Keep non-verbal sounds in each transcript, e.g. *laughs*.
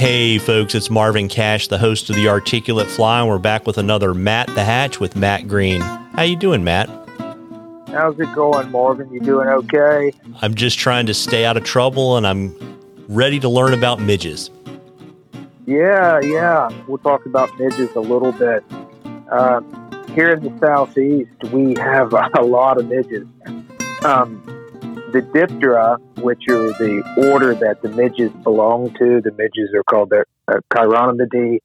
Hey folks, it's Marvin Cash, the host of the Articulate Fly, and we're back with another Matt the Hatch with Matt Green. How you doing, Matt? How's it going, Marvin? You doing okay? I'm just trying to stay out of trouble, and I'm ready to learn about midges. Yeah, yeah. We'll talk about midges a little bit. Uh, here in the southeast, we have *laughs* a lot of midges. Um, the Diptera, which are the order that the midges belong to, the midges are called the uh, Chironomidae.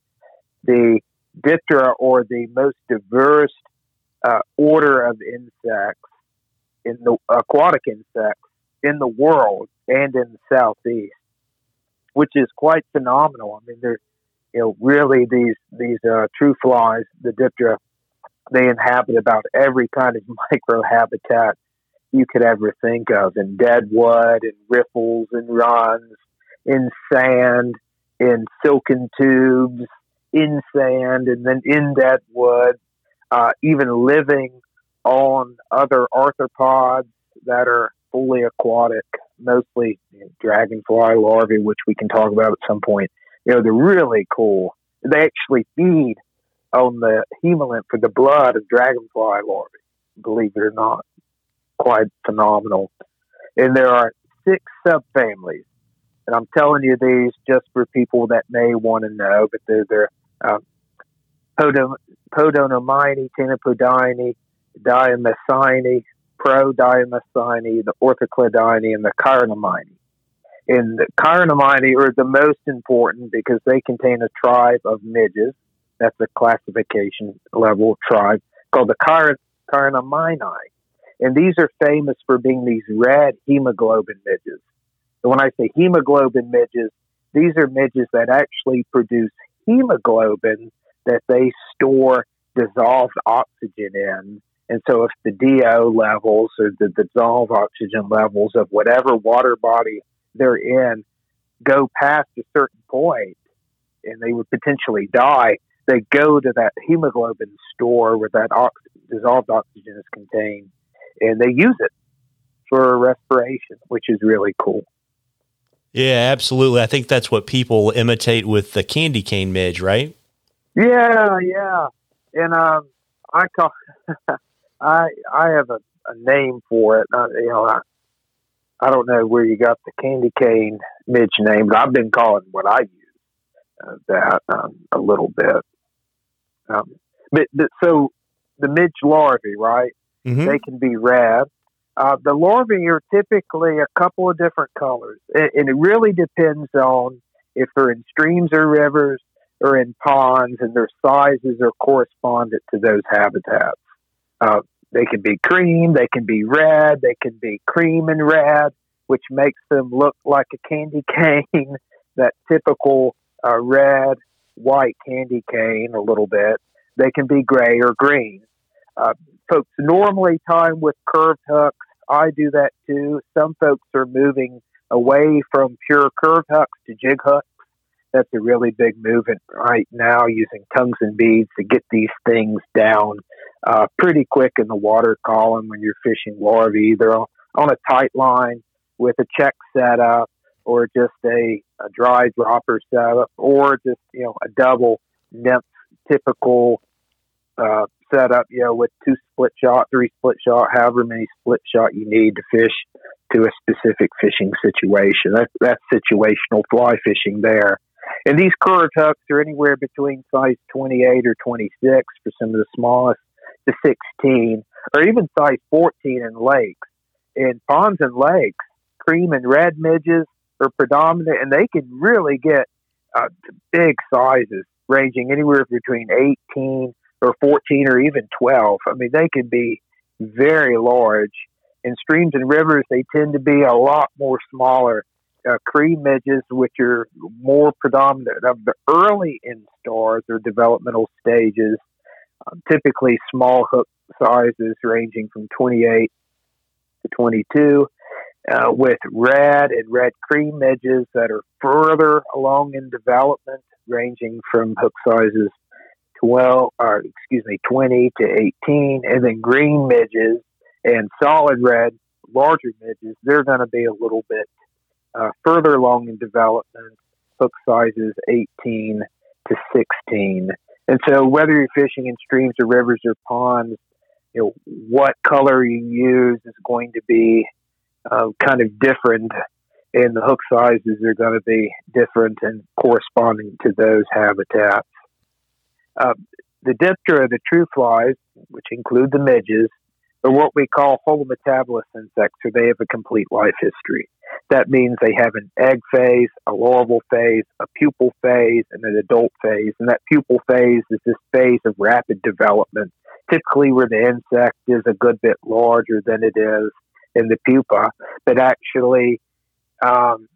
The Diptera, or the most diverse uh, order of insects in the aquatic insects in the world and in the southeast, which is quite phenomenal. I mean, they're you know really these these uh, true flies, the Diptera, they inhabit about every kind of *laughs* micro habitat you could ever think of in deadwood, in riffles and runs, in sand, in silken tubes, in sand, and then in deadwood, uh, even living on other arthropods that are fully aquatic, mostly you know, dragonfly larvae, which we can talk about at some point. You know, they're really cool. They actually feed on the hemolymph for the blood of dragonfly larvae, believe it or not quite phenomenal. And there are six subfamilies. And I'm telling you these just for people that may want to know, but they're, they're um, Diamesinae, Prodiamesinae, the Orthocladiinae, and the Chironominae. And the Chironominae are the most important because they contain a tribe of midges. That's a classification level tribe called the Chironomini. And these are famous for being these red hemoglobin midges. And when I say hemoglobin midges, these are midges that actually produce hemoglobin that they store dissolved oxygen in. And so if the DO levels or the dissolved oxygen levels of whatever water body they're in go past a certain point and they would potentially die, they go to that hemoglobin store where that ox- dissolved oxygen is contained and they use it for respiration, which is really cool. Yeah, absolutely. I think that's what people imitate with the candy cane midge, right? Yeah, yeah. And um, I call *laughs* I I have a, a name for it. Uh, you know, I, I don't know where you got the candy cane midge name, but I've been calling what I use uh, that um, a little bit. Um, but, but so the midge larvae, right? Mm-hmm. They can be red. Uh, the larvae are typically a couple of different colors, and, and it really depends on if they're in streams or rivers or in ponds, and their sizes are correspondent to those habitats. Uh, they can be cream, they can be red, they can be cream and red, which makes them look like a candy *laughs* cane, that typical uh, red, white candy cane a little bit. They can be gray or green. Uh, folks normally time with curved hooks. I do that too. Some folks are moving away from pure curved hooks to jig hooks. That's a really big movement right now using tungsten beads to get these things down uh, pretty quick in the water column when you're fishing larvae, either on, on a tight line with a Czech setup or just a, a dry dropper setup or just, you know, a double nymph typical uh, setup, you know, with two split shot, three split shot, however many split shot you need to fish to a specific fishing situation. That, that's situational fly fishing there. And these curved hooks are anywhere between size 28 or 26 for some of the smallest to 16, or even size 14 in lakes. In ponds and lakes, cream and red midges are predominant, and they can really get uh, big sizes, ranging anywhere between 18 or 14 or even 12. I mean, they can be very large. In streams and rivers, they tend to be a lot more smaller. Uh, cream midges, which are more predominant of the early instars or developmental stages, uh, typically small hook sizes ranging from 28 to 22, uh, with red and red cream midges that are further along in development, ranging from hook sizes 12, or excuse me, 20 to 18, and then green midges and solid red, larger midges, they're going to be a little bit uh, further along in development hook sizes 18 to 16. And so whether you're fishing in streams or rivers or ponds, you know, what color you use is going to be uh, kind of different and the hook sizes are going to be different and corresponding to those habitats. Uh, the diptera, of the true flies, which include the midges, are what we call holometabolous insects, or they have a complete life history. That means they have an egg phase, a larval phase, a pupal phase, and an adult phase. And that pupal phase is this phase of rapid development, typically where the insect is a good bit larger than it is in the pupa, but actually um,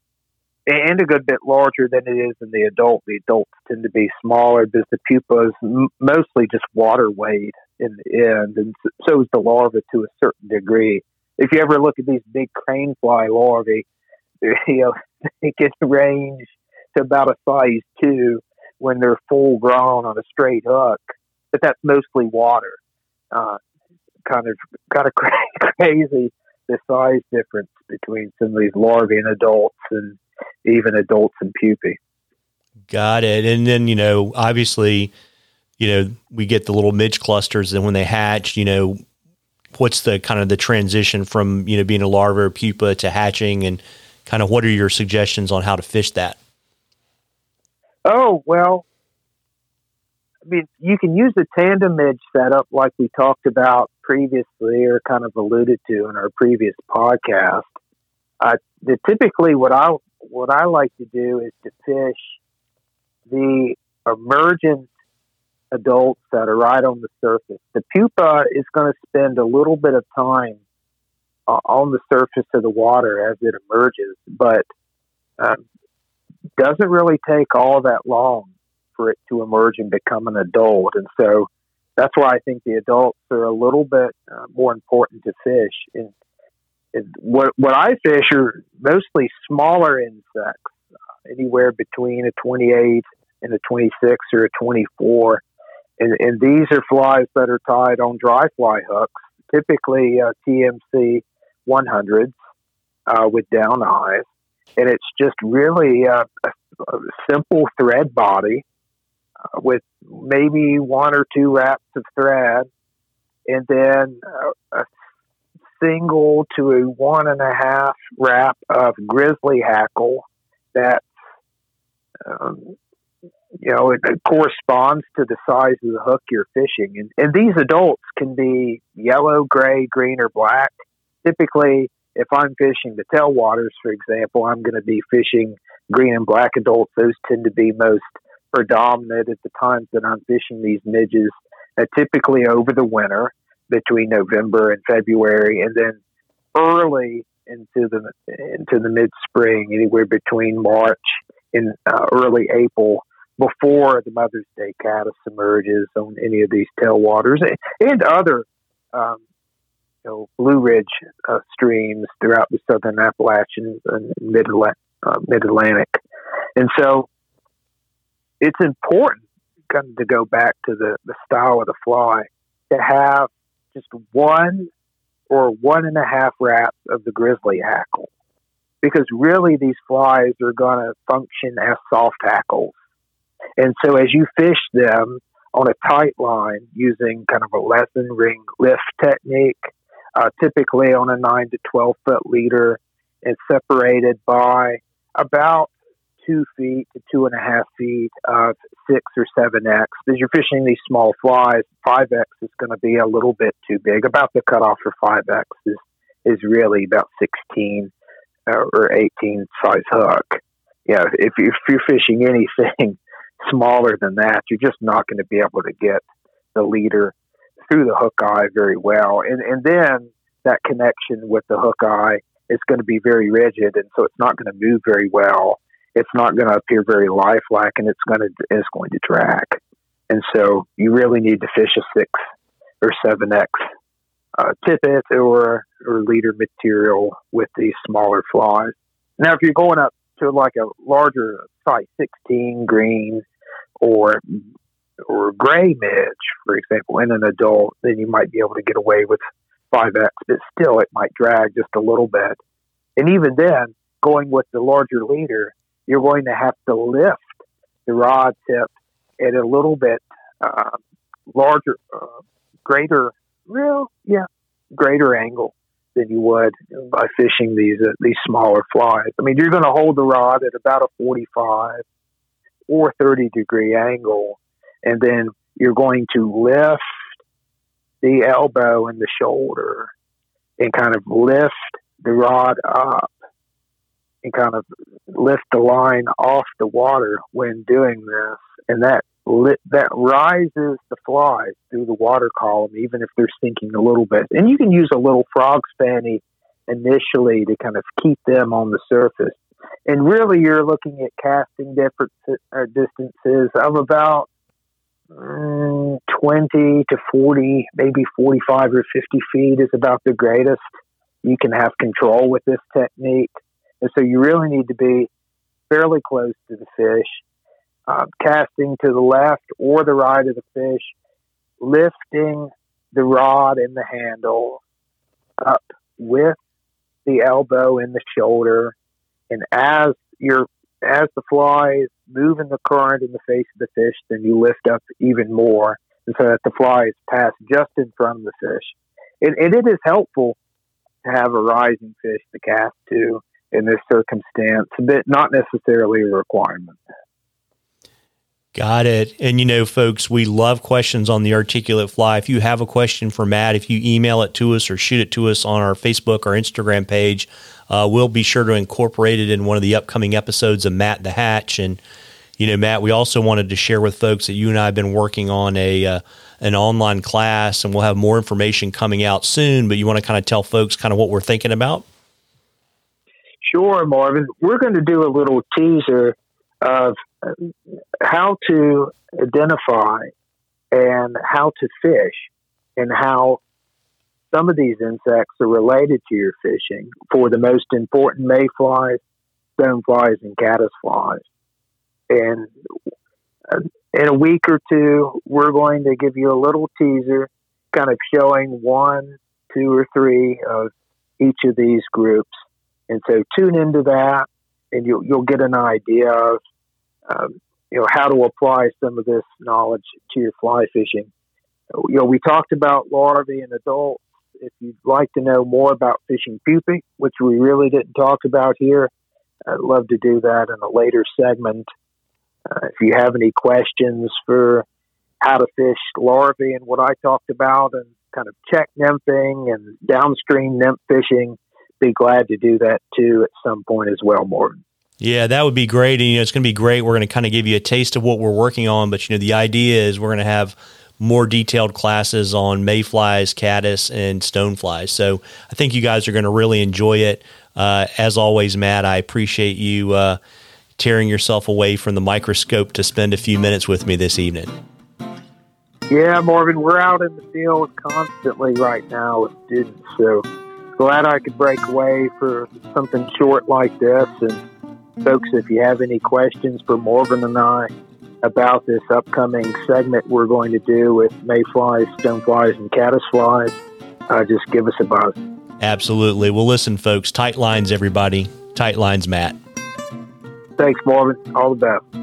and a good bit larger than it is in the adult. The adults tend to be smaller because the pupa is m- mostly just water weight in the end, and so is the larva to a certain degree. If you ever look at these big crane fly larvae, *laughs* you know they can range to about a size two when they're full grown on a straight hook, but that's mostly water. Uh, kind of kind of *laughs* crazy the size difference between some of these larvae and adults and even adults and pupae. Got it. And then, you know, obviously, you know, we get the little midge clusters and when they hatch, you know, what's the kind of the transition from, you know, being a larva or pupa to hatching and kind of what are your suggestions on how to fish that? Oh, well, I mean, you can use the tandem midge setup like we talked about previously or kind of alluded to in our previous podcast. Uh, the, typically, what I what I like to do is to fish the emergent adults that are right on the surface. The pupa is going to spend a little bit of time uh, on the surface of the water as it emerges, but um, doesn't really take all that long for it to emerge and become an adult. And so that's why I think the adults are a little bit uh, more important to fish. And, what what I fish are mostly smaller insects, uh, anywhere between a 28 and a 26 or a 24. And, and these are flies that are tied on dry fly hooks, typically uh, TMC 100s uh, with down eyes. And it's just really a, a simple thread body uh, with maybe one or two wraps of thread, and then uh, a single to a one and a half wrap of grizzly hackle that um, you know it, it, corresponds to the size of the hook you're fishing. And, and these adults can be yellow gray green or black. Typically if i'm fishing the tailwaters for example i'm going to be fishing green and black adults. Those tend to be most predominant at the times that I'm fishing these midges, uh, typically over the winter between November and February, and then early into the into the mid spring, anywhere between March and uh, early April, before the Mother's Day caddis emerges on any of these tailwaters and, and other. Um, you know, Blue Ridge uh, streams throughout the southern Appalachians and mid uh, Atlantic, and so it's important kind of to go back to the, the style of the fly to have just one or one and a half wraps of the grizzly hackle because really these flies are going to function as soft hackles. And so as you fish them on a tight line using kind of a Leisenring lift technique, uh, typically on a 9 to 12 foot leader, and separated by about two feet to two and a half feet of six or seven X. As you're fishing these small flies, five X is going to be a little bit too big. About the cutoff for five X is is really about sixteen uh, or eighteen size hook. Yeah, if, if you're fishing *laughs* anything smaller than that, you're just not going to be able to get the leader through the hook eye very well. And and then that connection with the hook eye is going to be very rigid, and so it's not going to move very well it's not going to appear very lifelike and it's going to it's going to drag. And so you really need to fish a six or seven X uh, tippet or or leader material with these smaller flies. Now, if you're going up to like a larger size 16 green or or gray midge, for example, in an adult, then you might be able to get away with 5X, but still it might drag just a little bit. And even then, going with the larger leader, you're going to have to lift the rod tip at a little bit uh, larger, uh, greater, real, yeah, greater angle than you would by fishing these uh, these smaller flies. I mean, you're going to hold the rod at about a 45 or 30 degree angle, and then you're going to lift the elbow and the shoulder and kind of lift the rod up and kind of lift the line off the water when doing this. And that that rises the flies through the water column, even if they're sinking a little bit. And you can use a little Frog's Fanny initially to kind of keep them on the surface. And really, you're looking at casting different uh, distances of about mm, 20 to 40, maybe 45 or 50 feet is about the greatest you can have control with this technique. And so you really need to be fairly close to the fish, uh, casting to the left or the right of the fish, lifting the rod and the handle up with the elbow and the shoulder. And as you're as the fly is moving the current in the face of the fish, then you lift up even more, and so that the fly is passed just in front of the fish. And, and it is helpful to have a rising fish to cast to in this circumstance, but not necessarily a requirement. Got it. And you know, folks, we love questions on the articulate fly. If you have a question for Matt, if you email it to us or shoot it to us on our Facebook or Instagram page, uh, we'll be sure to incorporate it in one of the upcoming episodes of Matt the Hatch. And you know, Matt, we also wanted to share with folks that you and I have been working on a uh, an online class, and we'll have more information coming out soon. But you want to kind of tell folks kind of what we're thinking about? Sure, Marvin. We're going to do a little teaser of how to identify and how to fish and how some of these insects are related to your fishing for the most important mayflies, stoneflies, and caddisflies. And uh, in a week or two, we're going to give you a little teaser, kind of showing one, two, or three of each of these groups. And so tune into that, and you'll you'll get an idea of um, you know how to apply some of this knowledge to your fly fishing. You know, we talked about larvae and adults. If you'd like to know more about fishing pupae, which we really didn't talk about here, I'd love to do that in a later segment. Uh, if you have any questions for how to fish larvae and what I talked about and kind of Czech nymphing and downstream nymph fishing, be glad to do that too at some point as well, Marvin. Yeah, that would be great. And, you know, it's going to be great. We're going to kind of give you a taste of what we're working on. But, you know, the idea is we're going to have more detailed classes on mayflies, caddis, and stoneflies. So I think you guys are going to really enjoy it. Uh, as always, Matt, I appreciate you uh, tearing yourself away from the microscope to spend a few minutes with me this evening. Yeah, Marvin, we're out in the field constantly right now with students. So glad I could break away for something short like this. And folks, if you have any questions for Marvin and I about this upcoming segment we're going to do with mayflies, stoneflies, and caddisflies, uh, just give us a buzz. Absolutely. Well, listen, folks, tight lines, everybody. Tight lines, Matt. Thanks, Marvin. All the best.